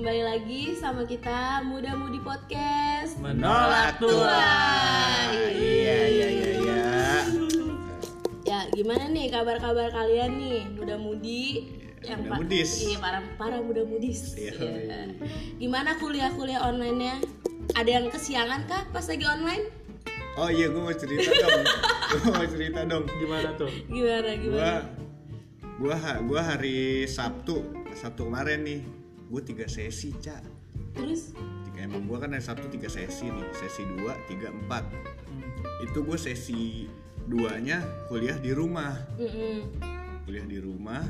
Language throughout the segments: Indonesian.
kembali lagi sama kita Muda Mudi Podcast. Menolak tua. Iya iya iya iya. Ya, gimana nih kabar-kabar kalian nih, Muda Mudi? Muda pa- mudis. Iya, para para muda mudis. Iya. Iya. Gimana kuliah-kuliah online-nya? Ada yang kesiangan kah pas lagi online? Oh iya gue mau cerita dong. gue mau cerita dong. Gimana tuh? Gimana Gua gimana? gua ha- gua hari Sabtu Sabtu kemarin nih gue tiga sesi cak. Terus Tiga, emang gue kan hari Sabtu tiga sesi nih sesi dua tiga empat. Itu gue sesi duanya kuliah di rumah. mm-mm. Kuliah di rumah.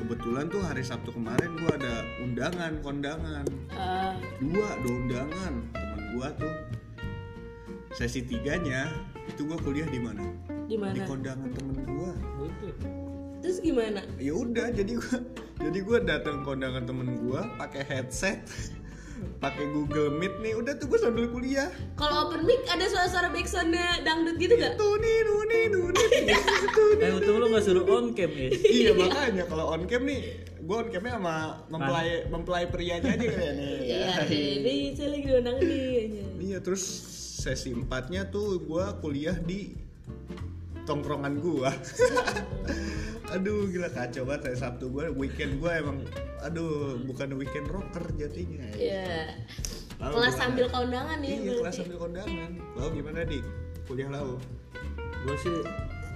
Kebetulan tuh hari Sabtu kemarin gue ada undangan kondangan. Eh, dua dua undangan temen gua tuh sesi tiganya itu gua kuliah di mana di mana? di kondangan temen Gitu. Terus gimana? ya udah jadi gua jadi gua datang kondangan temen gua pakai headset pakai Google Meet nih udah tuh gua sambil kuliah Kalau open mic ada suara-suara backsoundnya dangdut gitu gak? tuni nuni nuni gitu Eh untung lu gak suruh on cam ya. iya makanya kalau on cam nih gua on camnya sama mempelai mempelai prianya aja kayak nih Iya, ini saya lagi undang nih. Iya terus sesi empatnya tuh gua kuliah di tongkrongan gua. aduh gila kacau banget hari Sabtu gua weekend gua emang aduh bukan weekend rocker jadinya. Iya. Lalu Kelas gimana? sambil kondangan ya. Iya kelas sambil kondangan. Lalu gimana di kuliah lau? Gue sih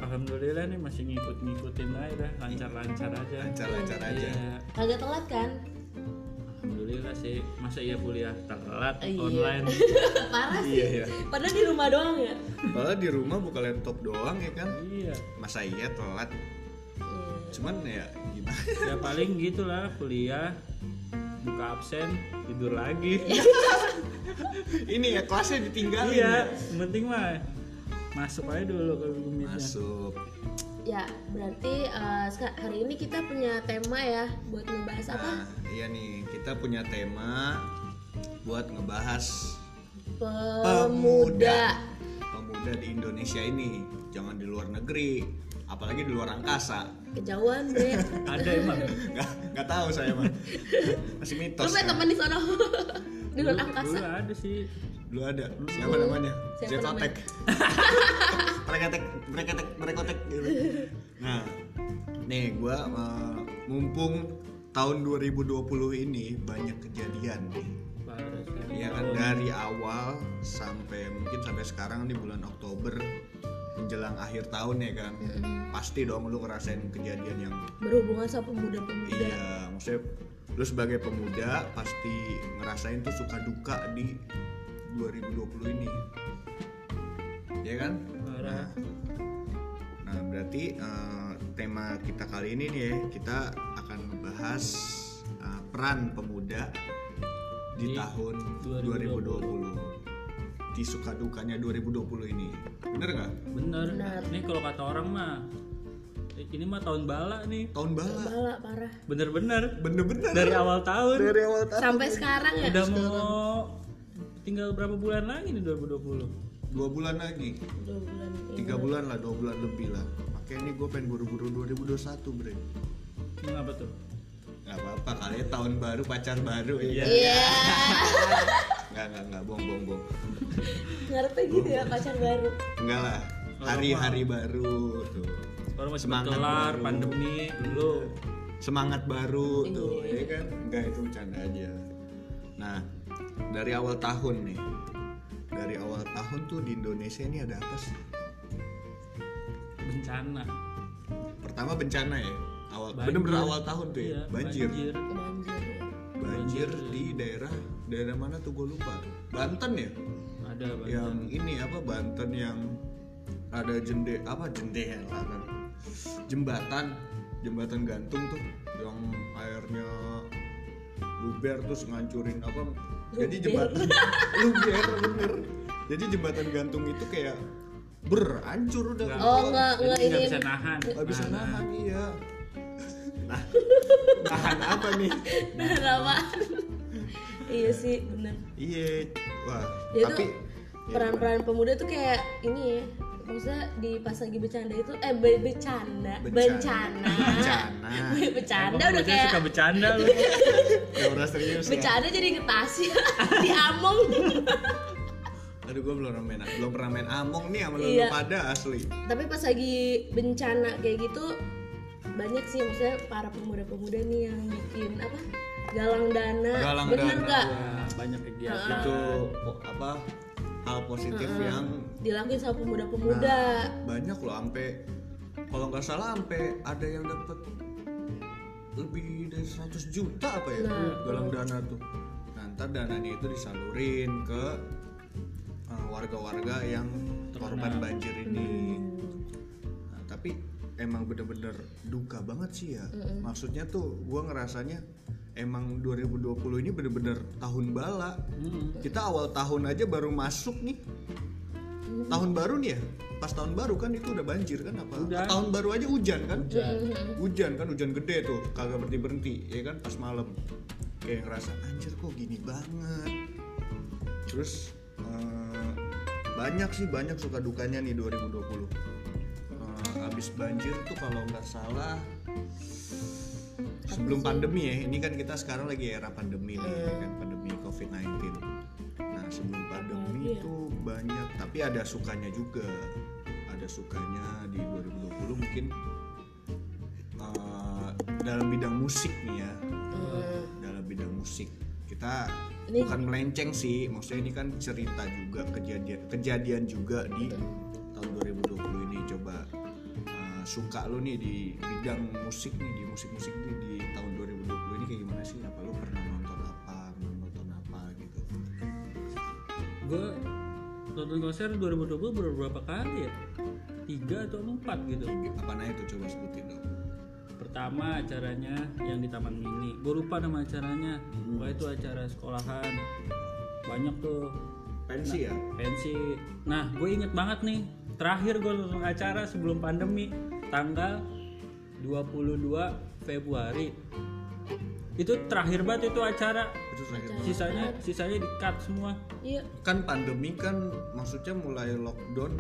alhamdulillah nih masih ngikut-ngikutin aja dah, lancar-lancar aja. Lancar-lancar aja. Iya. Kagak telat kan? Alhamdulillah sih. Masa iya kuliah telat Iya. online. Parah sih. Iya iya. Padahal di rumah doang ya. Padahal di rumah buka laptop doang ya kan. iya. Masa iya telat. Cuman ya gimana? Ya paling gitulah kuliah buka absen tidur lagi. Ini ya kelasnya ditinggalin. iya, ya. penting mah masuk aja dulu ke Meet-nya. Masuk. Ya, berarti eh, seka- hari ini kita punya tema ya buat ngebahas apa? Nah, iya nih, kita punya tema buat ngebahas Pemuda. pemuda di Indonesia ini, jangan di luar negeri, apalagi di luar angkasa. Kejauhan, Bre. Ada emang. Nggak, nggak tahu saya mah. Masih Lu mitos. punya kan? teman di sana. di luar Dulu- angkasa. Dulu ada sih. Dulu ada. Siapa namanya? Siapa Zetotek. Mereketek, mereketek, merekotek gitu. Nah, nih gua eh, mumpung tahun 2020 ini banyak kejadian nih. Iya kan dari awal sampai mungkin sampai sekarang di bulan Oktober menjelang akhir tahun ya kan. Pasti dong lu ngerasain kejadian yang Berhubungan sama pemuda-pemuda. iya, maksudnya lu sebagai pemuda pasti ngerasain tuh suka duka di 2020 ini. Ya kan? Parah. Nah, berarti eh, tema kita kali ini nih ya, kita akan membahas eh, peran pemuda di, Di tahun 2020. 2020. Di suka dukanya 2020 ini. Bener nggak? Bener. Benar. Nih kalau kata orang mah ini mah tahun bala nih. Tahun bala. Bala parah. Bener-bener. Bener-bener. Dari awal tahun. Dari awal tahun. Sampai sekarang ya. Udah mau tinggal berapa bulan lagi nih 2020? Dua bulan lagi. Dua bulan. Tiga bulan lah, dua bulan lebih lah. Makanya ini gue pengen buru-buru 2021 bre. Kenapa tuh? Gak apa-apa, kali ya tahun baru, pacar baru ya. Iya. kan? Nggak, nggak, nggak, bohong, bohong, bohong. Ngarepnya gitu ya pacar baru. Enggak lah, hari-hari baru tuh. Baru masih Semangat berkelar baru. pandemi dulu. semangat baru tuh Iya. ya kan enggak itu bercanda aja nah dari awal tahun nih dari awal tahun tuh di Indonesia ini ada apa sih Bencana. pertama bencana ya awal Banjir. bener-bener awal tahun tuh ya Iya, banjir. banjir. Banjir. banjir di daerah daerah mana tuh gue lupa tuh Banten ya Ada banjir. yang ini apa Banten yang ada jende apa jendela kan jembatan jembatan gantung tuh yang airnya luber terus ngancurin apa jadi jembatan luber bener jadi jembatan gantung itu kayak berancur udah Nggak. Oh, nggak ini. bisa nahan. nggak bisa Nah, nahan iya nah nahan apa nih Nah, apaan? Iya sih, bener. iya wah Dia tapi peran-peran pemuda tuh kayak ini ya maksudnya di pas lagi bercanda itu eh be- bercanda Bencana. bencana Bencana. bercanda udah kayak suka bercanda lu Ya udah serius ya. bercanda jadi ngetas diamong Aduh gue belum pernah main belum pernah main Among nih sama lu Iya. pada asli. tapi pas lagi bencana kayak gitu banyak sih maksudnya para pemuda-pemuda nih yang bikin apa galang dana. Galang bener dana. nggak? Wah, banyak kegiatan Itu apa hal positif yang dilakuin sama pemuda-pemuda. Banyak loh sampai kalau nggak salah sampai ada yang dapat lebih dari 100 juta apa ya Nah. galang dana tuh. Nah ntar dananya itu disalurin ke uh, warga-warga yang korban banjir ini. Nah, tapi emang bener-bener duka banget sih ya. Maksudnya tuh gua ngerasanya emang 2020 ini bener-bener tahun bala. Hmm. kita awal tahun aja baru masuk nih. Tahun baru nih ya? Pas tahun baru kan itu udah banjir kan? Apa? Udah. tahun baru aja hujan kan? Hujan. hujan kan hujan gede tuh. Kagak berhenti berhenti ya kan? Pas malam. Kayak ngerasa anjir kok gini banget? Terus eh, banyak sih banyak suka dukanya nih 2020 Eh, abis banjir tuh kalau nggak salah sebelum pandemi ya ini kan kita sekarang lagi era pandemi nih kan pandemi covid 19 nah sebelum pandemi Iya. itu banyak tapi ada sukanya juga. Ada sukanya di 2020 mungkin eh, dalam bidang musik nih ya. Dalam bidang musik. Kita Ini- bukan melenceng sih maksudnya ini kan cerita juga kejadian kejadian juga di tahun 2020 ini. Coba eh, suka lu nih di bidang musik nih di musik-musik nih di gimana sih? Apa lu pernah nonton apa nonton apa gitu? Gue nonton konser 2020 baru berapa kali ya? Tiga atau empat gitu. Apa nah itu coba sebutin dong. Pertama acaranya yang di Taman Mini. Gue lupa nama acaranya. Pokoknya itu acara sekolahan. Banyak tuh. Pensi ya? Pensi. Nah gue inget banget nih. Terakhir gue nonton acara sebelum pandemi. Tanggal 22 Februari itu terakhir banget itu acara. Itu terakhir sisanya sisanya di cut semua. Iya. Kan pandemi kan maksudnya mulai lockdown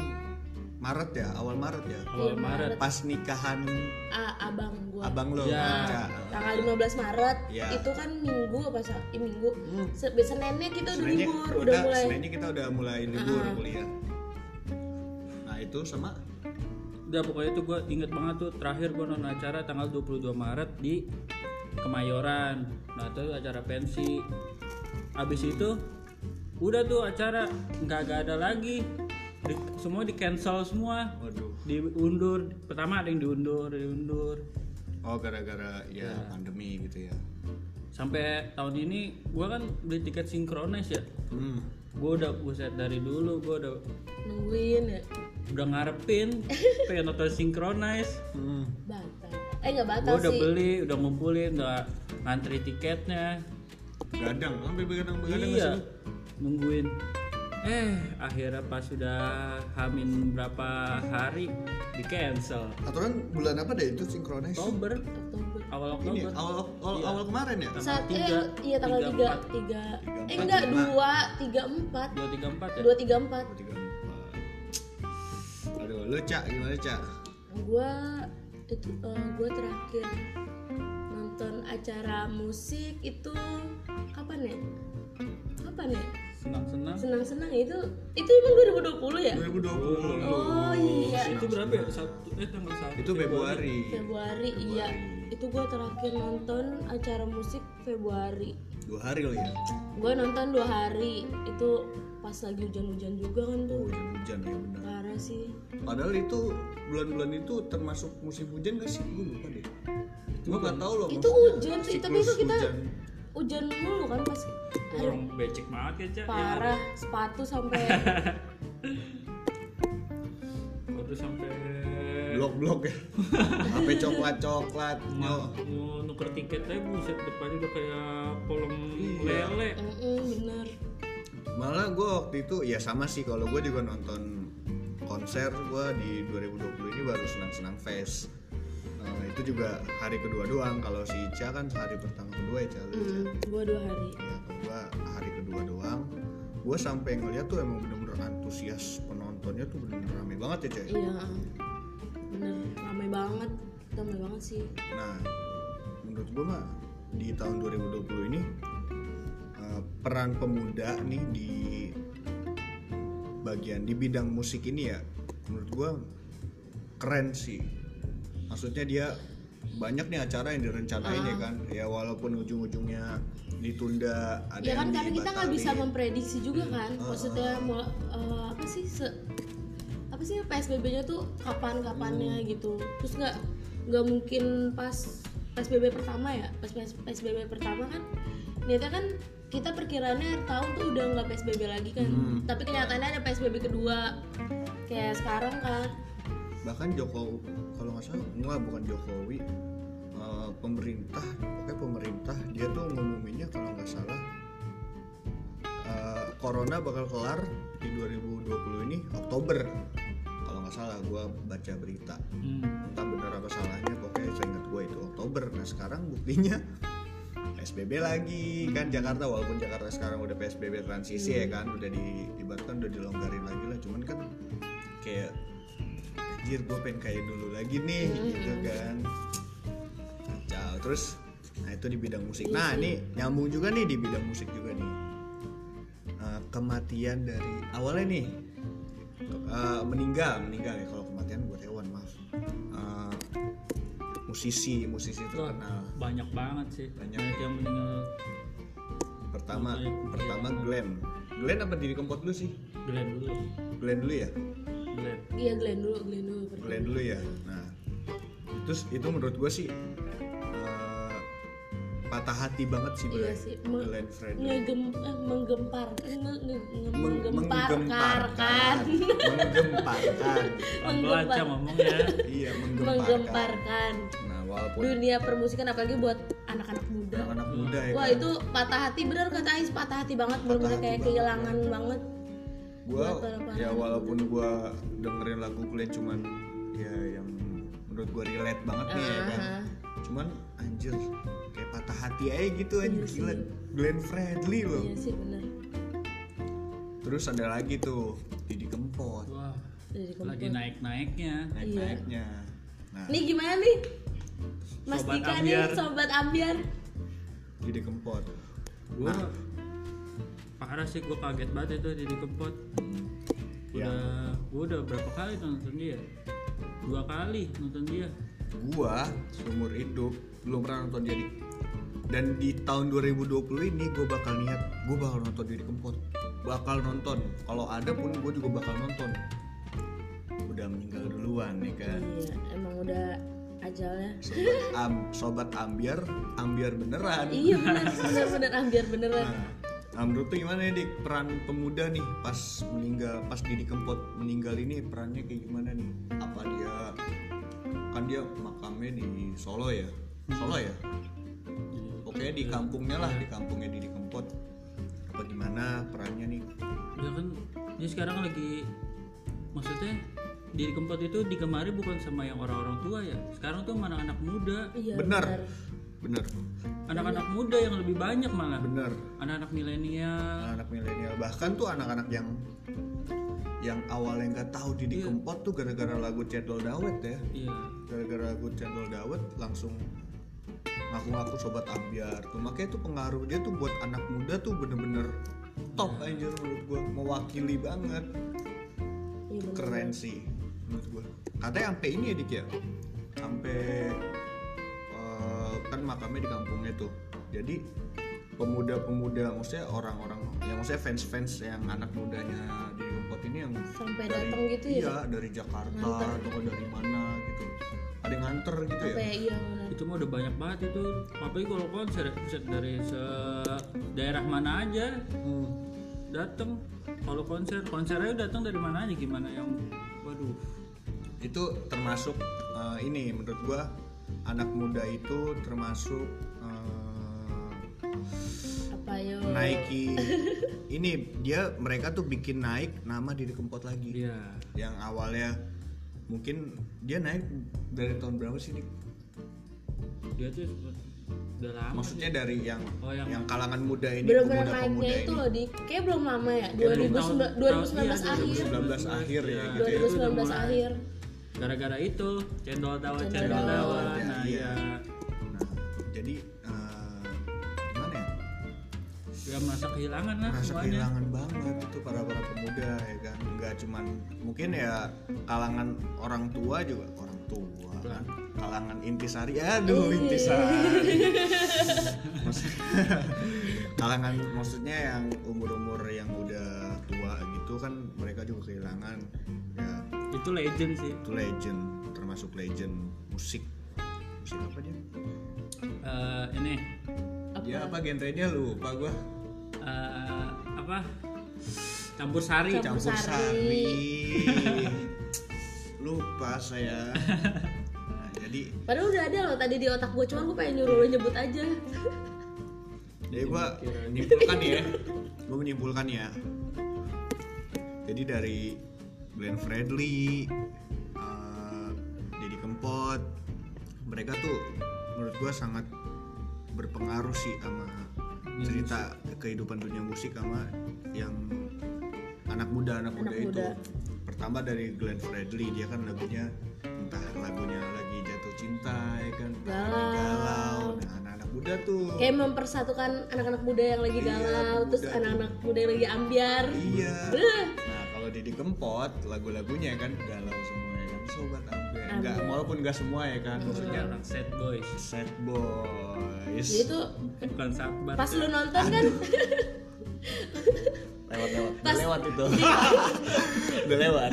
Maret ya awal Maret ya? Awal Iya, Maret. Pas nikahan A- abang gua. abang lo Ya. Ca. tanggal 15 Maret Ya. itu kan minggu apa sa- eh, minggu. Hmm. Se- Seninnya kita udah Seninnya libur kita, udah mulai. Seninnya kita udah mulai libur kuliah. Nah itu sama? Udah pokoknya itu gue inget banget tuh terakhir gue nonton acara tanggal 22 Maret di Kemayoran. Nah itu acara pensi. Abis itu udah tuh acara nggak ada lagi. Di- semua di cancel semua. Waduh. Diundur. Pertama ada yang diundur diundur. Oh gara-gara ya pandemi gitu ya. Sampai tahun ini gue kan beli tiket sinkronis ya. Hmm. gue udah buset dari dulu gue udah nungguin ya? udah ngarepin pengen nonton sinkronis. Hmm. batal eh nggak batal gue udah sih. beli udah ngumpulin udah ngantri tiketnya. Gadang sampai begadang begadang iya nungguin. Eh akhirnya pas sudah hamin berapa hari di cancel. Aturan bulan apa deh itu sinkronis? Oktober. Oktober. Awal ini Oktober. awal awal, Iya. awal kemarin ya? Tanggal saat tiga, eh, iya tanggal tiga, tiga. eh enggak dua tiga empat. Dua tiga empat ya? Dua tiga empat. Tiga empat. aduh lu cak gimana cak? Gua itu eh, gua terakhir nonton acara musik itu kapan ya? Kapan ya senang senang senang-senang itu itu emang 2020 ya? 2020 oh iya. itu berapa ya? Satu eh tanggal satu itu Februari. Februari iya. Itu gua terakhir nonton acara musik Februari. Dua hari loh ya? Gue nonton dua hari. Itu pas lagi hujan-hujan juga kan tuh. Oh hujan hujan ya benar. Parah sih. Padahal itu bulan-bulan itu termasuk musim hujan gak sih? Gue lupa deh. Gue nggak tahu loh itu hujan sih tapi itu kita hujan. hujan mulu kan pas orang becek banget ya cak parah sepatu sampai waktu sampai blok-blok ya. Sampai coklat-coklat mau, mau nuker tiket aja buset depannya udah kayak kolom Iya. lele. Mm-mm, bener. Malah gue waktu itu ya sama sih kalau gue juga nonton konser gue di 2020 ini baru senang-senang fest. Nah, itu juga hari kedua doang. Kalau si Ica kan hari pertama kedua ya Ica lu, Ica. mm, gue dua hari. Ya gue hari kedua doang gue sampai ngeliat tuh emang bener-bener antusias penonton nontonnya tuh bener-bener rame banget ya coy iya bener ramai banget ramai banget sih. Nah, menurut gue mah di tahun 2020 ini eh, peran pemuda nih di bagian di bidang musik ini ya, menurut gue keren sih. Maksudnya dia banyak nih acara yang direncanain ya kan, ya walaupun ujung-ujungnya ditunda, ada ya kan karena kita nggak bisa memprediksi juga kan. Maksudnya mau eh, apa sih se- apa sih psbb-nya tuh kapan kapannya Hmm. gitu. Terus nggak nggak mungkin pas psbb pertama ya? Pas PS- psbb pertama kan niatnya kan kita perkiraannya akhir tahun tuh udah nggak psbb lagi kan. Hmm. tapi kenyataannya ada psbb kedua kayak sekarang kan. Bahkan Jokowi kalau nggak salah. Enggak bukan Jokowi. Eh, pemerintah pokoknya pemerintah dia tuh ngumuminnya kalau nggak salah eh, corona bakal kelar di 2020 ini Oktober. Kalau nggak salah gua baca berita. Hmm. entah benar apa salahnya pokoknya saya ingat gua itu Oktober. Nah sekarang buktinya PSBB lagi. Kan Jakarta walaupun Jakarta sekarang udah PSBB transisi ya kan udah di udah dilonggarin lagi lah. Cuman kan kayak anjir gue pengen kayak dulu lagi nih gitu kan. Kacau. Terus nah itu di bidang musik. Nah ini nyambung juga nih di bidang musik juga nih. Eh, kematian dari awalnya nih ke- eh, meninggal meninggal ya. Kalau kematian buat hewan maaf. Eh, musisi musisi terkenal. banyak banget sih. Banyak. banyak, yang meninggal. Pertama Banyak. pertama Glenn. Glenn apa diri kempot dulu sih? Glenn dulu. Glenn dulu ya? Glenn. Iya Glenn dulu Glenn dulu Glenn dulu ya. Nah terus itu menurut gue sih eh, patah hati banget sih iya Glenn, sih Glenn Fredly ngegem eh, menggempar nge- nge- nge- Meng- menggemparkan. menggemparkan. Aja ngomongnya iya menggemparkan. Menggemparkan. Nah walaupun dunia permusikan apalagi buat anak-anak muda. Anak-anak muda ya wah kan? itu patah hati. Bener kata Ais patah hati banget. Bener-bener hati kayak banget, kehilangan banget. Gua ya walaupun gua dengerin lagu Glenn cuman menurut gua relate banget nih ya kan cuman anjir kayak patah hati aja gitu anjir Iya sih. gila. Glenn Fredly loh. Iya sih bener. Terus ada lagi tuh Didi Kempot. Wah lagi naik naiknya naik naiknya nah. Nih gimana nih? Mas Sobat Dika Ambiar. nih sobat ambiar. Didi Kempot. Gue parah sih gue kaget banget itu di kempot. Ya. udah gue udah berapa kali tuh nonton dia dua kali nonton dia. Gua seumur hidup belum pernah nonton Didi dan di tahun 2020 ini gue bakal niat gue bakal nonton Didi Kempot. Bakal nonton. Kalau ada pun gue juga bakal nonton. Udah meninggal duluan nih kan? Iya emang udah ajalnya. Sobat, am, sobat ambiar ambiar beneran. Iya bener bener bener ambiar beneran. Nah, nah, menurut tuh gimana ya dik? Peran pemuda nih pas meninggal pas Didi Kempot meninggal ini perannya kayak gimana nih? Apa dia kan dia makamnya di Solo ya? Solo ya? Oke di kampungnya lah di kampungnya Didi Kempot. Apa gimana perannya nih? Dia kan dia sekarang lagi maksudnya di kempot itu digemari bukan sama yang orang-orang tua ya? Sekarang tuh sama anak-anak muda. Iya bener bener. Anak-anak muda yang lebih banyak malah. Bener. Anak-anak milenial. Anak milenial. Bahkan tuh anak-anak yang yang awalnya nggak tahu Didi Iya. Kempot tuh gara-gara lagu Cendol Dawet ya. Iya. Gara-gara lagu Cendol Dawet langsung ngaku-ngaku sobat ambiar tuh. Makanya tuh pengaruh dia tuh buat anak muda tuh bener-bener top anjir menurut gua. Mewakili banget. Iya bener. Keren sih menurut gua. Katanya sampai ini ya dik ya? Sampai eh, kan makamnya di kampungnya tuh. Jadi pemuda-pemuda maksudnya orang-orang yang maksudnya fans-fans yang anak mudanya di Kempot ini yang sampai dari datang gitu ya? iya dari Jakarta atau dari mana gitu. Ada yang nganter gitu ya? Sampai iya bener itu mah udah banyak banget itu. Apalagi kalau konser bisa dari se daerah mana aja Hmm. datang kalau konser konsernya datang dari mana aja? Gimana yang? Waduh. Itu termasuk eh, ini menurut gua anak muda itu termasuk eh, apa yo naiki. Ini dia mereka tuh bikin naik nama Didi Kempot lagi. Iya. Yang awalnya mungkin dia naik dari tahun berapa sih nih dia tuh Udah lama. maksudnya dari yang Oh, yang- yang kalangan muda ini bener-bener pemuda naiknya pemuda itu ini. loh di kayak belum lama ya? Ya, belum 2019 tahun- 2019 tahun- iya, akhir 2019 akhir. ya, gitu ya. itu udah 2019 mulai. akhir Gara-gara itu cendol tawa Cendol cendol tawa. Ya, Nah, iya. nah jadi eh, gimana ya Ya merasa kehilangan lah merasa semuanya. kehilangan banget itu para para pemuda ya kan nggak cuman mungkin ya kalangan orang tua juga orang tua kan kalangan intisari aduh Iya. intisari Maksud- kalangan maksudnya yang umur umur yang udah tua gitu kan mereka juga kehilangan ya Itu legend sih. itu legend termasuk legend musik. Musik apa dia? Eh, ini. Apa ya apa genrenya? Lupa gua. Eh, apa? Campur sari. Campur campur sari. sari. Lupa saya. Nah, jadi padahal udah ada loh tadi di otak gue cuman gue pengen nyuruh lo nyebut aja. Jadi gua menyimpulkan ya. Gua menyimpulkan ya. Jadi dari Glenn Fredly Deddy Kempot mereka tuh menurut gua sangat berpengaruh sih sama cerita kehidupan dunia musik sama yang anak muda anak, muda, Anak itu muda. pertama dari Glenn Fredly dia kan lagunya entah lagunya lagi jatuh cinta ya kan Galau. galau nah anak-anak muda tuh kayak mempersatukan anak-anak muda yang lagi Iya, galau terus muda. anak-anak muda yang lagi ambiar Iya. Nah kalau Didi Kempot lagu-lagunya kan galau semua ya kan sobat ampe. Enggak Ampe. walaupun enggak semua ya kan maksudnya Anak sad boys. sad boys. jadi tuh Bukan sabar. pas lu nonton kan lewat lewat Pas- udah lewat itu. udah lewat.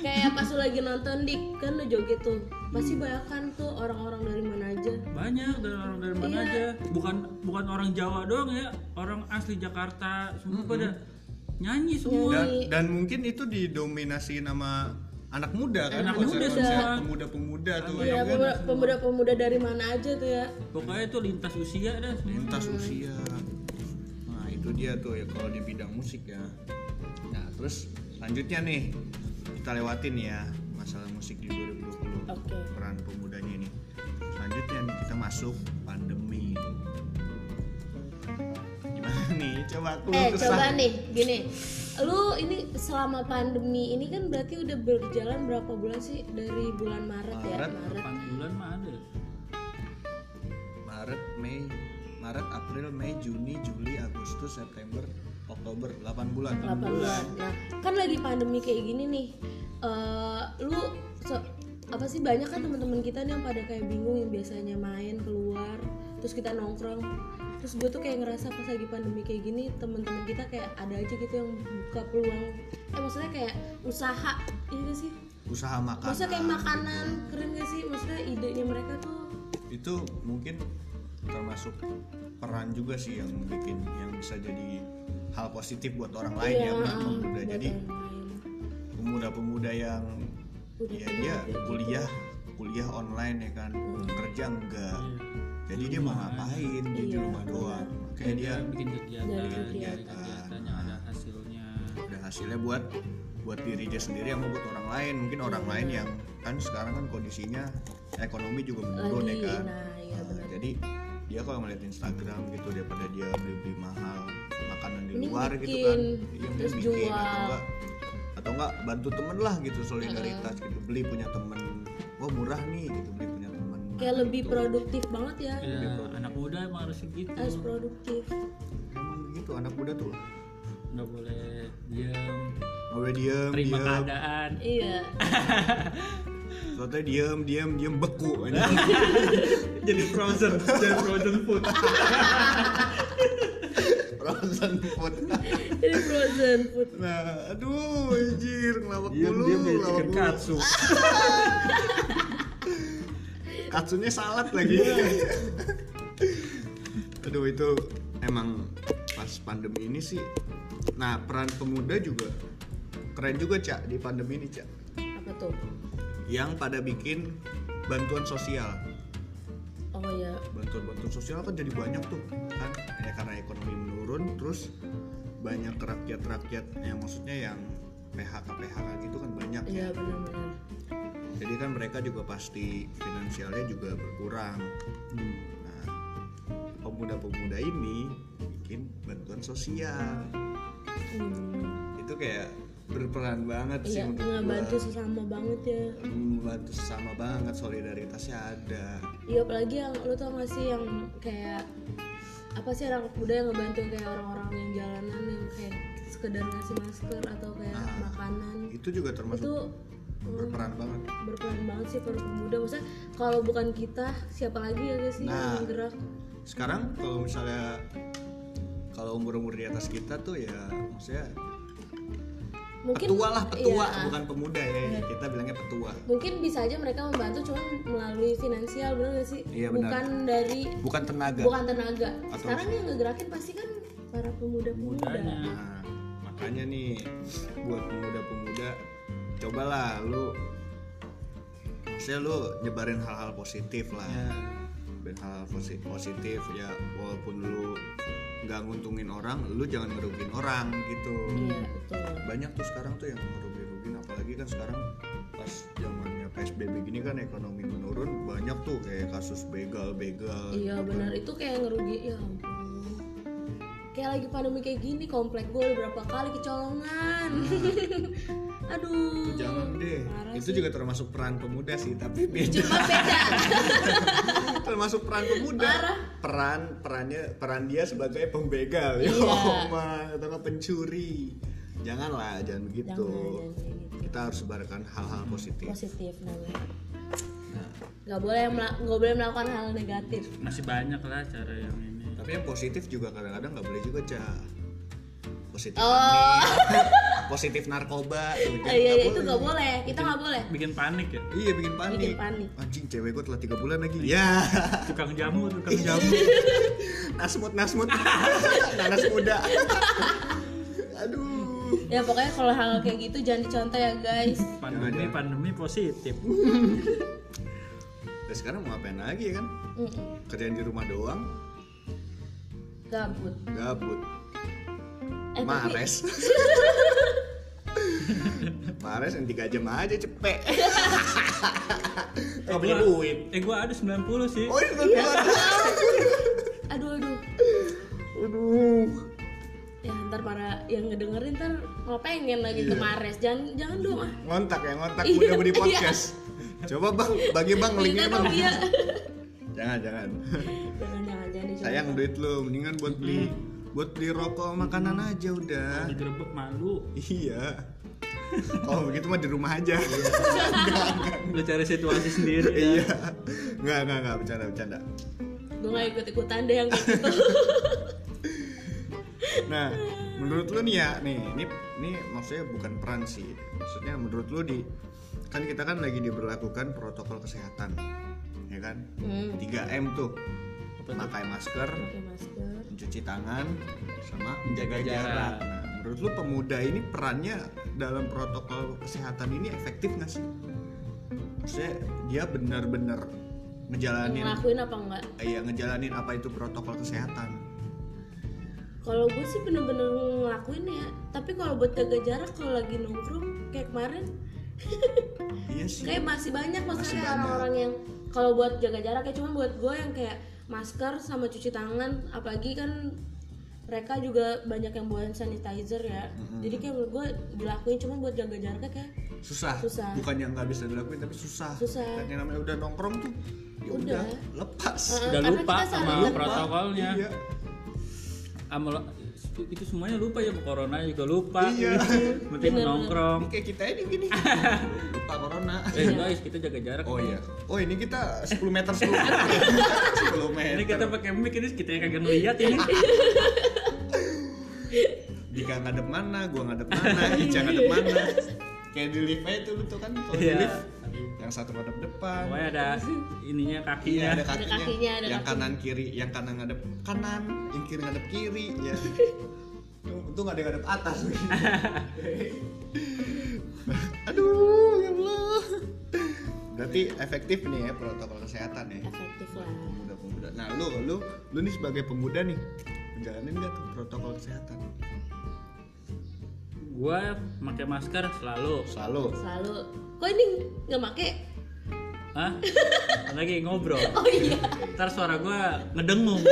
kayak pas lu lagi nonton dik kan lu joget tuh pasti banyak kan tuh orang-orang dari mana aja banyak dari orang dari mana Iya. aja bukan bukan orang Jawa doang ya orang asli Jakarta semua pada nyanyi semua Dan dan mungkin itu didominasi nama anak muda kan Anak konser muda. konser pemuda-pemuda tuh Iya, ya kan. pemuda- pemuda-pemuda dari mana aja tuh ya pokoknya itu lintas usia dah semua. lintas usia nah itu dia tuh ya kalau di bidang musik ya nah terus selanjutnya nih kita lewatin ya masalah musik di 2020 Oke. peran pemudanya ini selanjutnya nih kita masuk nih coba aku eh kesah. coba nih gini. Lu ini selama pandemi ini kan berarti udah berjalan berapa bulan sih? Dari bulan Maret, ya? Maret, Maret. 8 bulan mah ada Maret Mei. Maret April Mei Juni Juli Agustus September Oktober. 8 bulan. 8 bulan. Nah, kan lagi pandemi kayak gini nih. eh lu so- apa sih banyak kan teman-teman kita nih yang pada kayak bingung yang biasanya main keluar, terus kita nongkrong. Terus gue tuh kayak ngerasa pas lagi pandemi kayak gini, teman-teman kita kayak ada aja gitu yang buka peluang. Eh maksudnya kayak usaha, ini gak sih? usaha makanan Maksudnya kayak makanan, keren gak sih? Maksudnya idenya mereka tuh itu mungkin termasuk peran juga sih yang bikin yang bisa jadi hal positif buat orang lain ya buat ah, pemuda jadi pemuda-pemuda yang Udah ya dia kuliah kuliah online ya kan kerja enggak jadi dia mau ngapain? Dia di Iya, rumah doang. Kayak dia bikin kegiatan Dari dari kegiatan. kegiatan. yang ada hasilnya. Ada hasilnya buat buat diri dia sendiri sama buat orang lain. Mungkin orang lain yang kan sekarang kan kondisinya ekonomi juga menurun Lagi, ya kan? nah, iya Nah, benar. jadi dia kalau ngeliat Instagram gitu daripada dia beli beli mahal makanan di Ini luar gitu kan iya mending terus bikin jual. atau enggak atau enggak bantu temen lah gitu solidaritas gitu beli punya temen wah murah nih gitu beli kayak lebih produktif banget ya. ya anak muda emang harus gitu. Harus produktif. emang begitu anak muda tuh. Nggak boleh diam nggak boleh diem terima diem. keadaan. Iya. soalnya diem diem diem beku. Jadi frozen jadi frozen food. Frozen food. Ini frozen food. nah aduh anjir ngelawak diam diam jadi ngelawak mulu. katsu katsunya salad lagi. Aduh itu emang pas pandemi ini sih. Nah peran pemuda juga keren juga cak di pandemi ini cak. Apa tuh? yang pada bikin bantuan sosial. Oh ya. bantuan-bantuan sosial kan jadi banyak tuh kan? Ya karena ekonomi menurun terus banyak rakyat-rakyat yang maksudnya yang PHK PHK gitu kan banyak Iya ya benar-benar. Jadi kan mereka juga pasti finansialnya juga berkurang Hmm. nah pemuda-pemuda ini bikin bantuan sosial Hmm. itu kayak berperan banget sih Iya, menurut ngebantu gua. sesama banget ya. membantu sesama banget solidaritasnya ada Iya apalagi yang lu tau gak sih yang kayak apa sih anak muda yang ngebantu kayak orang-orang yang jalanan yang kayak sekedar ngasih masker atau kayak Ah. makanan itu juga termasuk itu berperan banget. Berperan banget sih para pemuda maksudnya kalau bukan kita siapa lagi ya guys sih Nah. yang gerak? sekarang kalau misalnya kalau umur-umur di atas kita tuh ya maksudnya mungkin petua lah petua iya, bukan pemuda ya kita bilangnya petua. Mungkin bisa aja mereka membantu cuman melalui finansial benar gak sih? Iya, benar. bukan dari bukan tenaga. Bukan tenaga. Atau- sekarang yang ngegerakin pasti kan para pemuda-pemuda. Mudanya. Nah, makanya nih buat pemuda-pemuda cobalah lu maksudnya lu nyebarin hal-hal positif lah. Ya. nyebarin hal-hal posi- positif ya walaupun lu nggak nguntungin orang lu jangan ngerugiin orang gitu. Iya betul. Banyak tuh sekarang tuh yang ngerugiin apalagi kan sekarang pas zamannya PSBB gini kan ekonomi menurun banyak tuh kayak kasus begal-begal. Iya benar. Itu kayak ngerugi ya ampun. Kayak lagi pandemi kayak gini komplek gue udah berapa kali kecolongan. Aduh. jangan deh Parah itu sih. juga termasuk peran pemuda sih tapi beda Cuma beda. termasuk peran pemuda Parah. peran perannya peran dia sebagai pembegal ya Iya. man, atau nggak pencuri janganlah jangan begitu Jangan, gitu. kita harus sebarkan hal-hal positif Positif namanya. Nah, Gak boleh nggak boleh melakukan hal negatif. masih banyak lah cara yang ini tapi yang positif juga kadang-kadang nggak boleh juga cah positif Oh. panik, positif narkoba tuh, Eh, jangan- iya, nggak iya, itu gak boleh. Kita nggak boleh. bikin panik ya iya bikin panik. Bikin panik. anjing cewek gue telah tiga bulan lagi ya tukang jamu tukang jamu nasmut nasmut nanas muda aduh Ya pokoknya kalau hal kayak gitu jangan dicontoh ya guys. pandemi pandemi positif dan sekarang mau ngapain lagi ya kan Mm-mm. kerjaan di rumah doang Gabut. gabut. Eh, tapi- Mares. Mares yang 3 jam aja cepet Gak punya duit. Eh gua ada 90 sih. Oh ini belum ada. Aduh aduh. Aduh Ya ntar para yang ngedengerin ntar mau pengen lagi ke Mares. Jangan jangan dong ah. Ngontak ya, ngontak. Iya, udah beri iya. podcast. Coba bang, bagi bang linknya bang. iya. Jangan, jangan. Jangan jangan jangan. Sayang duit lu, mendingan buat beli Buat beli rokok makanan aja udah. Digerebek malu. Iya. Kalau begitu mah di rumah aja. Lu cari situasi sendiri. Ya Iya. Enggak, enggak, enggak, bercanda, bercanda. Gue gak ikut ikutan deh yang kayak gitu. Nah, menurut lu nih ya, nih, ini ini maksudnya bukan peran sih. Maksudnya menurut lu di kan kita kan lagi diberlakukan protokol kesehatan. Ya kan? hmm. 3M tuh. Pakai masker, Pakai masker. mencuci tangan, sama menjaga Jaga jarak. jarak. Nah, menurut lu pemuda ini perannya dalam protokol kesehatan ini efektif nggak sih? Maksudnya dia benar-benar ngejalanin Ngelakuin apa enggak? iya ngejalanin apa itu protokol kesehatan. Kalau gue sih bener-bener ngelakuin ya. Tapi kalau buat jaga jarak kalau lagi nongkrong kayak kemarin Iya sih. kayak masih banyak maksudnya orang-orang yang kalau buat jaga jarak ya cuma buat gue yang kayak masker sama cuci tangan apalagi kan mereka juga banyak yang hand sanitizer ya jadi kayak menurut gue dilakuin cuma buat jaga jaraknya kayak susah. Susah. bukan yang nggak bisa dilakuin tapi susah Susah. dan yang namanya udah nongkrong tuh ya Udah. udah lepas udah lupa sama lupa. protokolnya iya Amal itu semuanya lupa ya corona juga lupa. Iya. penting Bener, nongkrong ini kayak kita ini gini. Lupa corona. Eh guys kita jaga jarak oh iya. Oh ini kita 10 meter 10 meter. 10 meter. Ini kita pakai mic ini kita yang kagak ngeliat ini. Dika ngadep mana gua ngadep mana Ica ngadep mana. Kayak di lift aja tuh lu tuh kan kalau di Iya. lift yang satu ngadep depan pokoknya ada ininya Iya kakinya ada kakinya, kakinya, ada yang kakinya. kanan kiri, yang kanan ngadep kanan, yang kiri ngadep kiri, ya. Untung ada yang ngadep atas. Aduh, ya Allah. Berarti efektif nih ya protokol kesehatan ya. efektif lah Pemuda-pemuda. Nah, lu, lu, lu nih sebagai pemuda nih, menjalanin nggak tuh protokol kesehatan? Gua pakai masker selalu. Selalu. selalu. Kok ini nggak make? Hah? lagi ngobrol. Oh iya. Ntar suara gue ngedengung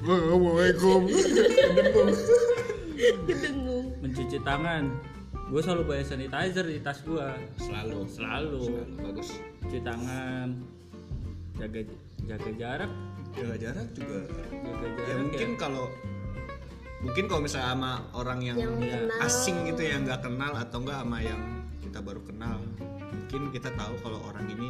Assalamualaikum. kedengung mencuci tangan. Gue selalu bawa sanitizer di tas gue Selalu. selalu. Selalu bagus. cuci tangan. Jaga jaga jarak. Jaga jarak juga. jaga Ya jarak mungkin kalau mungkin kalau misalnya sama orang yang, yang kenal. asing gitu yang nggak kenal atau enggak sama yang kita baru kenal mungkin kita tahu kalau orang ini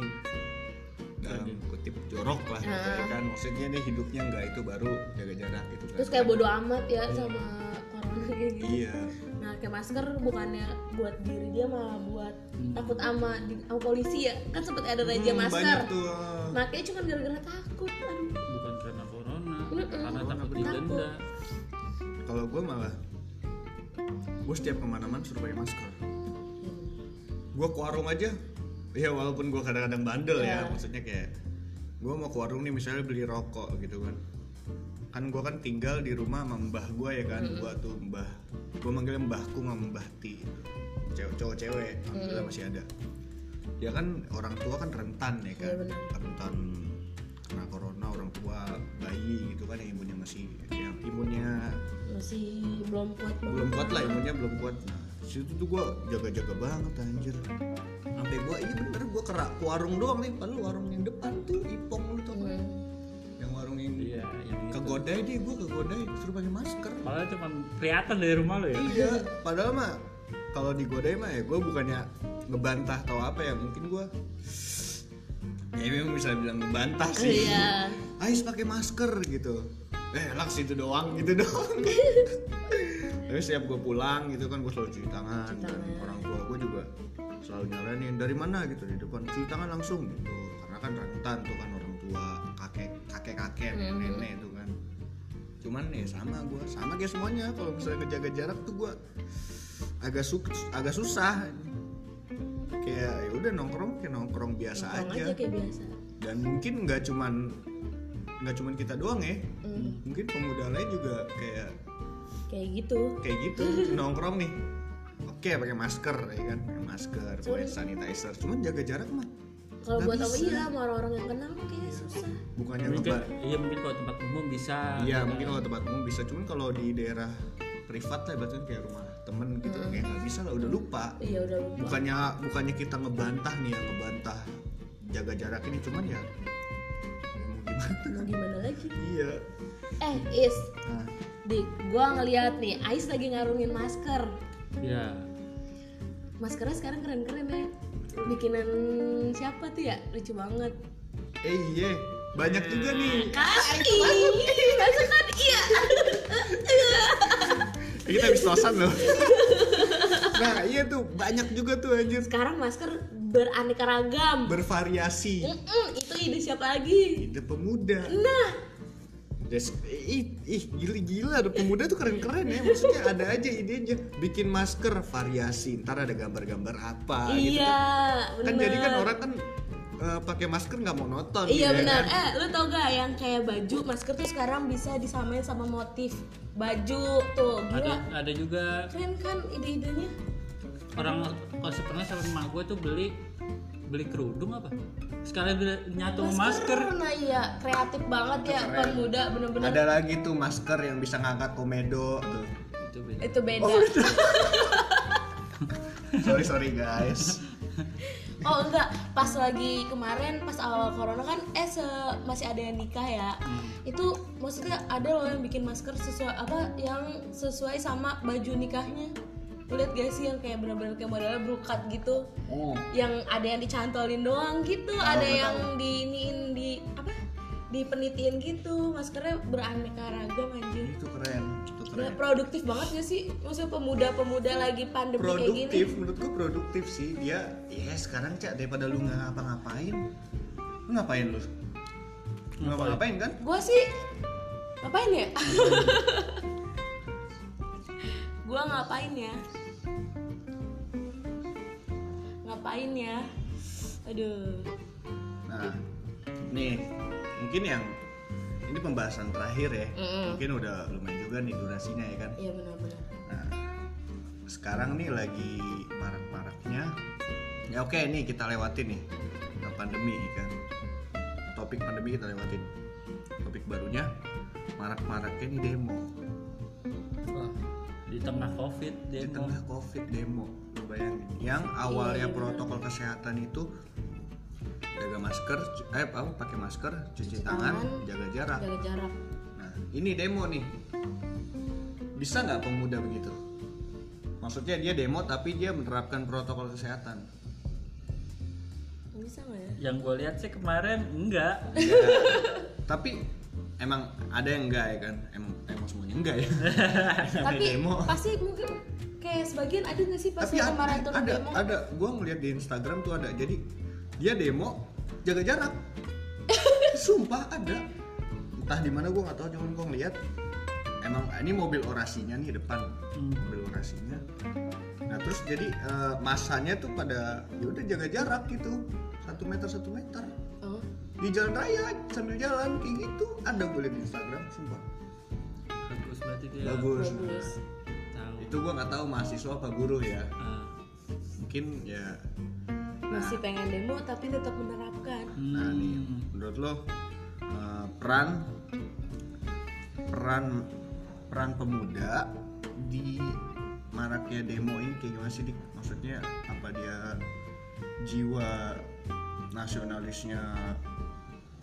dalam kutip jorok lah gitu ya kan. Maksudnya nih hidupnya nggak itu baru jaga jarak gitu kan. Terus kayak bodo amat ya sama corona kayak gitu. Iya. Nah kayak masker bukannya buat diri dia malah buat takut ama di, sama polisi ya. Kan sempet ada razia Hmm, masker. banyak tuh. Makanya cuma gara-gara takut aduh. Bukan karena corona Mm-mm. karena takut Takut. didenda kalau gue malah gue setiap ke mana-mana suruh pakai masker. Gue ke warung aja. Ya walaupun gue kadang-kadang bandel ya Iya. maksudnya kayak gue mau ke warung nih misalnya beli rokok gitu kan. Kan gue kan tinggal di rumah sama mbah gue ya kan gue tuh mbah gue manggilnya mbahku sama mbah ti. Cewek cowok cewek alhamdulillah masih ada. Ya kan orang tua kan rentan ya kan. Iya, benar. rentan kena corona orang tua bayi gitu kan yang imunnya masih yang imunnya masih belum kuat banget. Belum kuat lah imunnya belum kuat. Nah situ tuh gue jaga-jaga banget anjir. Sampai gue iya bener gue kerak ke warung doang nih padahal warung yang depan tuh ipong lu tau nggak? Hmm. yang warung yang iya yang kegodai deh gue kegodai suruh pakai masker. Padahal cuma kelihatan dari rumah lo ya? Iya padahal mah kalau digodai mah ya gue bukannya ngebantah atau apa ya mungkin gue ya memang bisa bilang ngebantah sih. Iya Ais pakai masker gitu. Eh laks itu doang gitu doang. Tapi setiap gue pulang gitu kan gue selalu cuci tangan, Cuci dan orang tua gue juga selalu nyaranin dari mana? gitu di depan. Cuci tangan langsung gitu. Karena kan rentan tuh kan orang tua kakek kakek kakek nenek nenek itu kan. Cuman ya sama gue sama kayak semuanya. Kalau misalnya ngejaga jarak tuh gue agak su agak susah. Kayak ya udah nongkrong kayak nongkrong biasa Nongkrong aja. aja kayak biasa. Dan mungkin nggak cuman nggak cuman kita doang ya. Hmm. mungkin pemuda lain juga kayak kayak gitu. Kayak gitu nongkrong nih. Oke pakai masker ya kan? Pakai masker pakai sanitizer. Cuman jaga jarak mah kalau buat apa iya sama orang-orang yang kenal mah kayaknya susah. Bukannya mungkin iya mungkin kalau tempat umum bisa iya mungkin kalau tempat umum bisa. Cuman kalau di daerah privat lah berarti kan kayak rumah temen gitu kayak nggak bisa lah udah lupa. Iya udah lupa. Bukannya bukannya kita ngebantah nih ya ngebantah jaga jarak ini. Cuman ya mau gimana lagi? Iya. Eh is. Nah, dik gua ngeliat nih Ais lagi ngarungin masker. Ya maskernya sekarang keren-keren ya. Bikinan siapa tuh ya? Lucu banget. Eh iya. Banyak juga nih. Kasih masuk kan iya kita habis tosan loh. Nah iya tuh. Banyak juga tuh anjir. Sekarang masker beraneka ragam. Bervariasi. Mm-mm, itu ide siapa lagi ide pemuda nah Des, ih, ih gila gila ada pemuda tuh keren keren ya maksudnya ada aja idenya bikin masker variasi ntar ada gambar-gambar apa gitu iya kan kan bener jadi kan orang kan eh, pakai masker nggak monoton Iya gitu ya benar. kan? Eh, lu tau gak yang kayak baju masker tuh sekarang bisa disamain sama motif baju tuh. ada Gila. ada juga Keren kan ide-idenya? orang kalau pernah sama emak gue tuh beli beli kerudung apa? Sekalian beli nyatu sama masker. Nah iya, kreatif banget ya pemuda bener-bener. ada lagi tuh masker yang bisa ngangkat komedo tuh. Itu beda. Itu beda. sorry sorry guys. Oh enggak, pas lagi kemarin pas awal corona kan eh se- masih ada yang nikah ya. Itu maksudnya ada loh yang bikin masker sesuai apa yang sesuai sama baju nikahnya. Lu lihat gak sih yang kayak bener-bener kayak modelnya brokat gitu. oh yang ada yang dicantolin doang gitu, ada yang diiniin di apa? Dipenitiin gitu, maskernya beraneka ragam anjir. itu keren itu keren produktif banget gak sih? Maksudnya pemuda-pemuda lagi pandemi kayak gini. produktif menurutku produktif sih dia ya sekarang cak daripada lu nggak ngapa-ngapain lu ngapain lu Lu ngapa-ngapain kan Gua sih ngapain ya? gua ngapain ya? Ngapain ya? Aduh. nah nih mungkin yang ini pembahasan terakhir ya. Mm-mm. mungkin udah lumayan juga nih durasinya ya kan? Iya benar-benar. Nah, sekarang nih lagi marak-maraknya. Ya oke nih kita lewatin nih. Nah, pandemi kan? Topik pandemi kita lewatin. Topik barunya marak-maraknya nih demo. Wah, di tengah covid di demo. tengah covid demo bayangin. Yang awalnya protokol kesehatan itu jaga masker eh apa pakai masker cuci tangan tangan, jaga jarak. jaga jarak. Nah ini demo nih. Bisa nggak pemuda begitu? Maksudnya dia demo tapi dia menerapkan protokol kesehatan. Bisa nggak ya? Yang gue lihat sih kemarin enggak. Ya, tapi emang ada yang enggak ya kan? Emang emang semuanya enggak ya? Tapi demo. pasti mungkin kayak sebagian ada nggak sih pas tapi ada kemarin tuh ada, demo? ada. Gua ngeliat di Instagram tuh ada. Jadi dia demo jaga jarak. Sumpah ada. Entah di mana gua nggak tahu. Cuman gua ngeliat emang ini mobil orasinya nih depan. Hmm. mobil orasinya. Nah terus jadi eh, masanya tuh pada ya udah jaga jarak gitu. Satu meter satu meter. Oh. di jalan raya sambil jalan kayak gitu. Ada gue liat di Instagram sumpah. Bagus berarti dia. Bagus. Bagus itu gua nggak tahu mahasiswa apa guru ya. Ah, mungkin ya masih pengen demo tapi tetap menerapkan. Nah nih hmm. menurut lo eh, peran peran peran pemuda di maraknya demo ini kayak gimana sih dik? Maksudnya apa dia jiwa nasionalisnya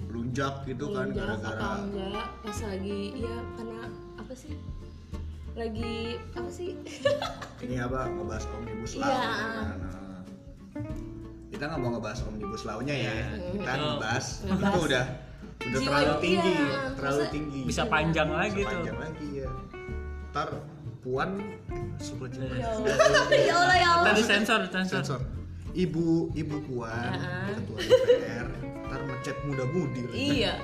lunjak gitu kan Melunjak apa gara-gara enggak? Pas lagi ya karena apa sih lagi apa sih? Ini apa ngebahas omnibus law Iya. gitu kan. Nah, kita nggak mau ngebahas omnibus law-nya ya. Kita Itu- ngebahas Ngebahas itu udah udah jiwa terlalu iya, tinggi terlalu masa- tinggi. bisa panjang lagi Bisa tuh. panjang lagi ya ntar puan sebut ya Allah ya Allah ya Allah. Tadi sensor sensor. Sensor. Ibu ibu puan Heeh. ketua DPR ntar ngechat muda-mudi lagi. iya.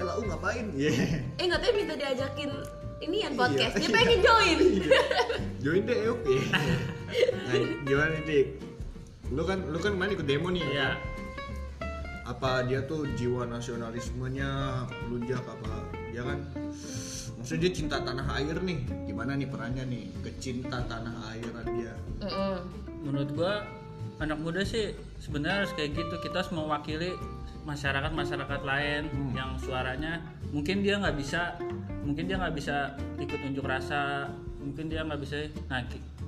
Lu ngapain? Iya. eh nggak tahu minta diajakin ini yang podcast Iya, dia iya. pengen join. Join deh oke. Nah, gimana dik? Lu kan lu kan main ikut demo nih. Iya. apa dia tuh jiwa nasionalismenya lunjak apa dia kan? Maksudnya dia cinta tanah air nih. Gimana nih perannya nih? Kecinta tanah airan dia. Menurut gua anak muda sih sebenarnya harus kayak gitu. Kita harus mewakili masyarakat masyarakat lain Hmm. yang suaranya mungkin dia nggak bisa mungkin dia nggak bisa ikut unjuk rasa mungkin dia nggak bisa nah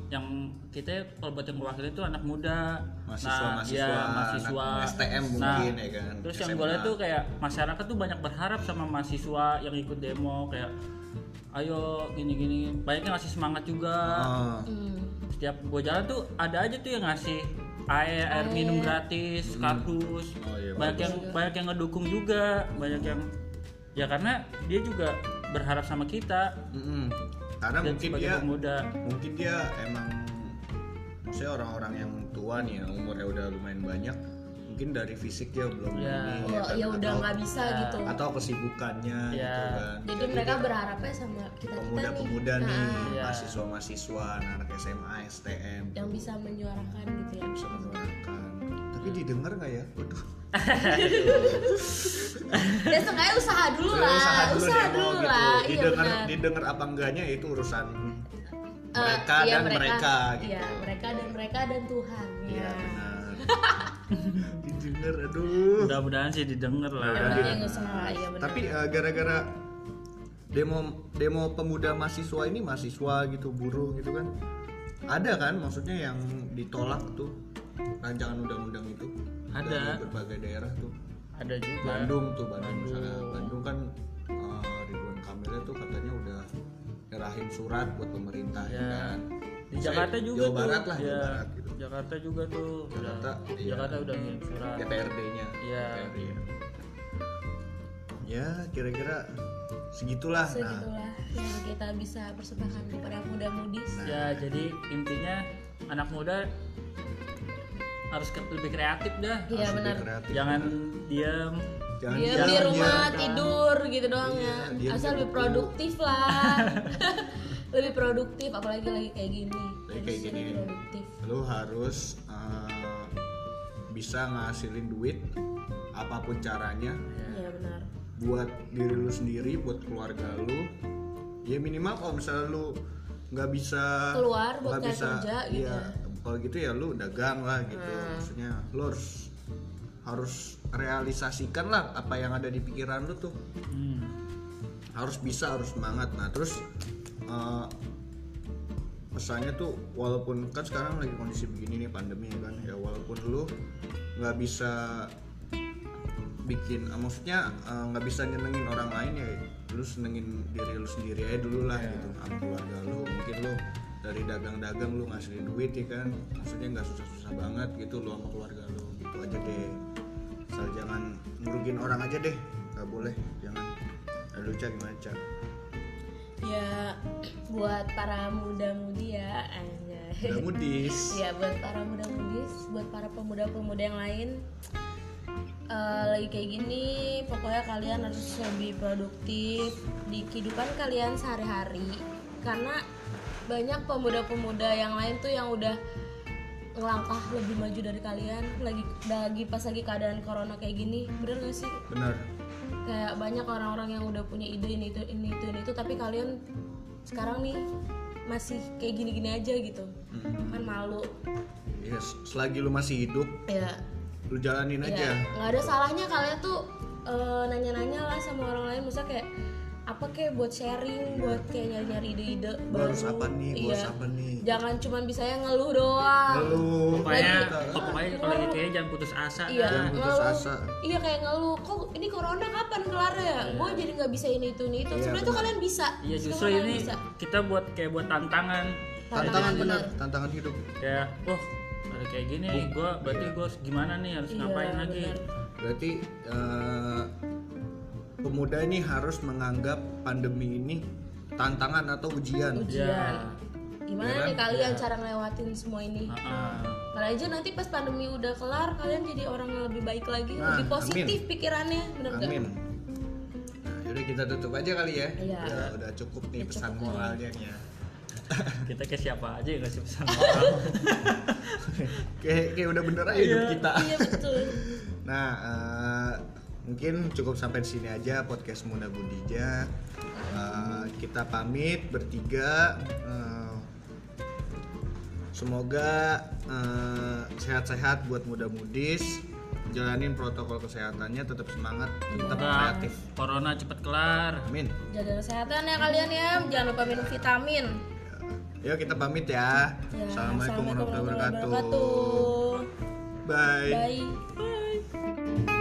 yang kita kalau buat yang mewakili itu anak muda Mahasiswa, nah, mahasiswa, ya, mahasiswa anak STM Nah, mungkin ya kan, terus yang SMA. gue lihat tuh kayak masyarakat tuh banyak berharap sama mahasiswa yang ikut demo kayak ayo gini-gini banyak yang ngasih semangat juga Hmm. setiap gue jalan tuh ada aja tuh yang ngasih air, air minum gratis, kardus. Oh iya, banyak bagus. yang banyak yang ngedukung juga, banyak yang ya karena dia juga berharap sama kita mm-mm. karena dan mungkin dia pemuda. mungkin dia emang maksudnya orang-orang yang tua nih yang umurnya udah lumayan banyak mungkin dari fisik dia belum Ya. ini oh kan, ya udah nggak bisa Ya. gitu atau kesibukannya Ya. gitu kan jadi mereka berharapnya sama kita kita nih pemuda-pemuda nih Nah, Iya. mahasiswa-mahasiswa anak SMA STM yang bisa menyuarakan gitu ya bisa menyuarakan tapi didengar nggak ya? Waduh. Ya seenggaknya usaha dulu lah usaha usaha dulu, dulu, gitu. lah. Iya didengar benar. didengar apa enggaknya itu urusan Eh, mereka iya, dan mereka, gitu iya mereka dan mereka dan Tuhan iya ya benar. Didengar aduh. Mudah-mudahan sih didengar lah. Usaha ya benar. Tapi eh, gara-gara demo demo pemuda mahasiswa ini mahasiswa gitu buruh gitu kan ada kan maksudnya yang ditolak tuh rancangan undang-undang itu Ada. dari berbagai daerah tuh Ada juga. Bandung tuh Bandung misalnya Bandung. Bandung kan eh, Ridwan Kamilnya tuh katanya udah nyerahin surat buat pemerintah ya Ya. kan Di Misalnya Jakarta juga Jawa tuh. Barat lah ya, Jawa Barat gitu Jakarta juga tuh. Jakarta, udah, iya. Jakarta udah ngirim surat. DPRD-nya Iya. DPRD ya. ya kira-kira segitulah nah segitulah yang kita bisa persembahkan kepada muda-mudi Ya, jadi intinya anak muda harus ke- lebih kreatif dah. iya benar kreatif. Jangan diam. jangan dia diam di rumah kan. tidur gitu doang Iya, ya diam asal lebih produktif lah lebih produktif apalagi lagi kayak gini Lagi kayak gini. produktif lu harus eh, bisa ngasilin duit apa pun caranya iya benar buat diri lu sendiri buat keluarga lu ya minimal kalau misalnya lu nggak bisa Keluar buat nggak cari bisa kerja gitu iya, ya. Kalau gitu ya lu dagang lah gitu. Maksudnya lu harus harus realisasikan lah apa yang ada di pikiran lu tuh. Hmm. harus bisa harus semangat. Nah terus eh, pesannya tuh walaupun kan sekarang lagi kondisi begini nih pandemi kan ya walaupun lu nggak bisa bikin eh, maksudnya eh, nggak bisa nyenengin orang lain ya lu senengin diri lu sendiri aja dulu lah gitu. Sama keluarga lu mungkin lu dari dagang-dagang lu ngasihin duit ya kan? Maksudnya nggak susah-susah banget gitu lu sama keluarga lu gitu aja deh. Asal jangan ngerugin orang aja deh nggak boleh. Jangan. Aduh, Cak, gimana Cak? ya buat para muda-mudi ya Udah mudis. Ya buat para muda-mudis buat para pemuda-pemuda yang lain eh, lagi kayak gini pokoknya kalian harus lebih produktif di kehidupan kalian sehari-hari. Karena banyak pemuda-pemuda yang lain tuh yang udah ngelangkah lebih maju dari kalian lagi lagi pas lagi keadaan corona kayak gini bener gak sih? Bener. Kayak banyak orang-orang yang udah punya ide ini itu ini itu ini itu tapi kalian sekarang nih masih kayak gini-gini aja gitu. Kan malu. Yes, selagi lu masih hidup, ya lu jalanin ya aja. nggak ada salahnya kalian tuh eh, nanya-nanya lah sama orang lain misalnya kayak apa kayak buat sharing buat kayak nyari-nyari ide-ide Gua baru harus apa nih, gua Iya. harus apa nih jangan cuman bisa yang ngeluh doang Lu Pokoknya, oh, pokoknya kalau gitu ya jangan putus asa. Iya, Jangan putus ngeluh. asa. Iya kayak ngeluh. Kok ini corona kapan kelar ya? Gue jadi nggak bisa ini itu ini itu. Iya, Sebenarnya tuh benar. kalian bisa. Iya justru ini bisa. kita buat kayak buat tantangan. tantangan bener, bener. tantangan hidup Kayak, wah ada kayak gini nih, gue berarti gue gimana nih harus Iya, ngapain lagi? benar. Berarti eh, pemuda ini harus menganggap pandemi ini tantangan atau ujian Ujian. Ya. Gimana Iya kan? nih kalian cara ngelewatin semua ini? Ah, Kalian aja nanti pas pandemi udah kelar, kalian jadi orang yang lebih baik lagi, Nah, lebih positif pikirannya, bener gak? Amin Nah, yaudah kita tutup aja kali ya Iya. udah, udah cukup nih pesan moralnya nih ya kita kayak siapa aja yang ngasih pesan moral. kayak kayak udah bener aja hidup kita Iya betul. Nah, eh, mungkin cukup sampai di sini aja podcast Muda Budija. Eh, kita pamit bertiga. Eh, semoga eh, sehat-sehat buat muda-mudis. Jalanin protokol kesehatannya, tetap semangat, tetap kreatif. corona cepet kelar. Amin. Jaga kesehatan ya kalian ya, jangan lupa minum vitamin. Yuk kita pamit ya. Ya, Assalamualaikum warahmatullahi wabarakatuh. wabarakatuh. Bye. Bye.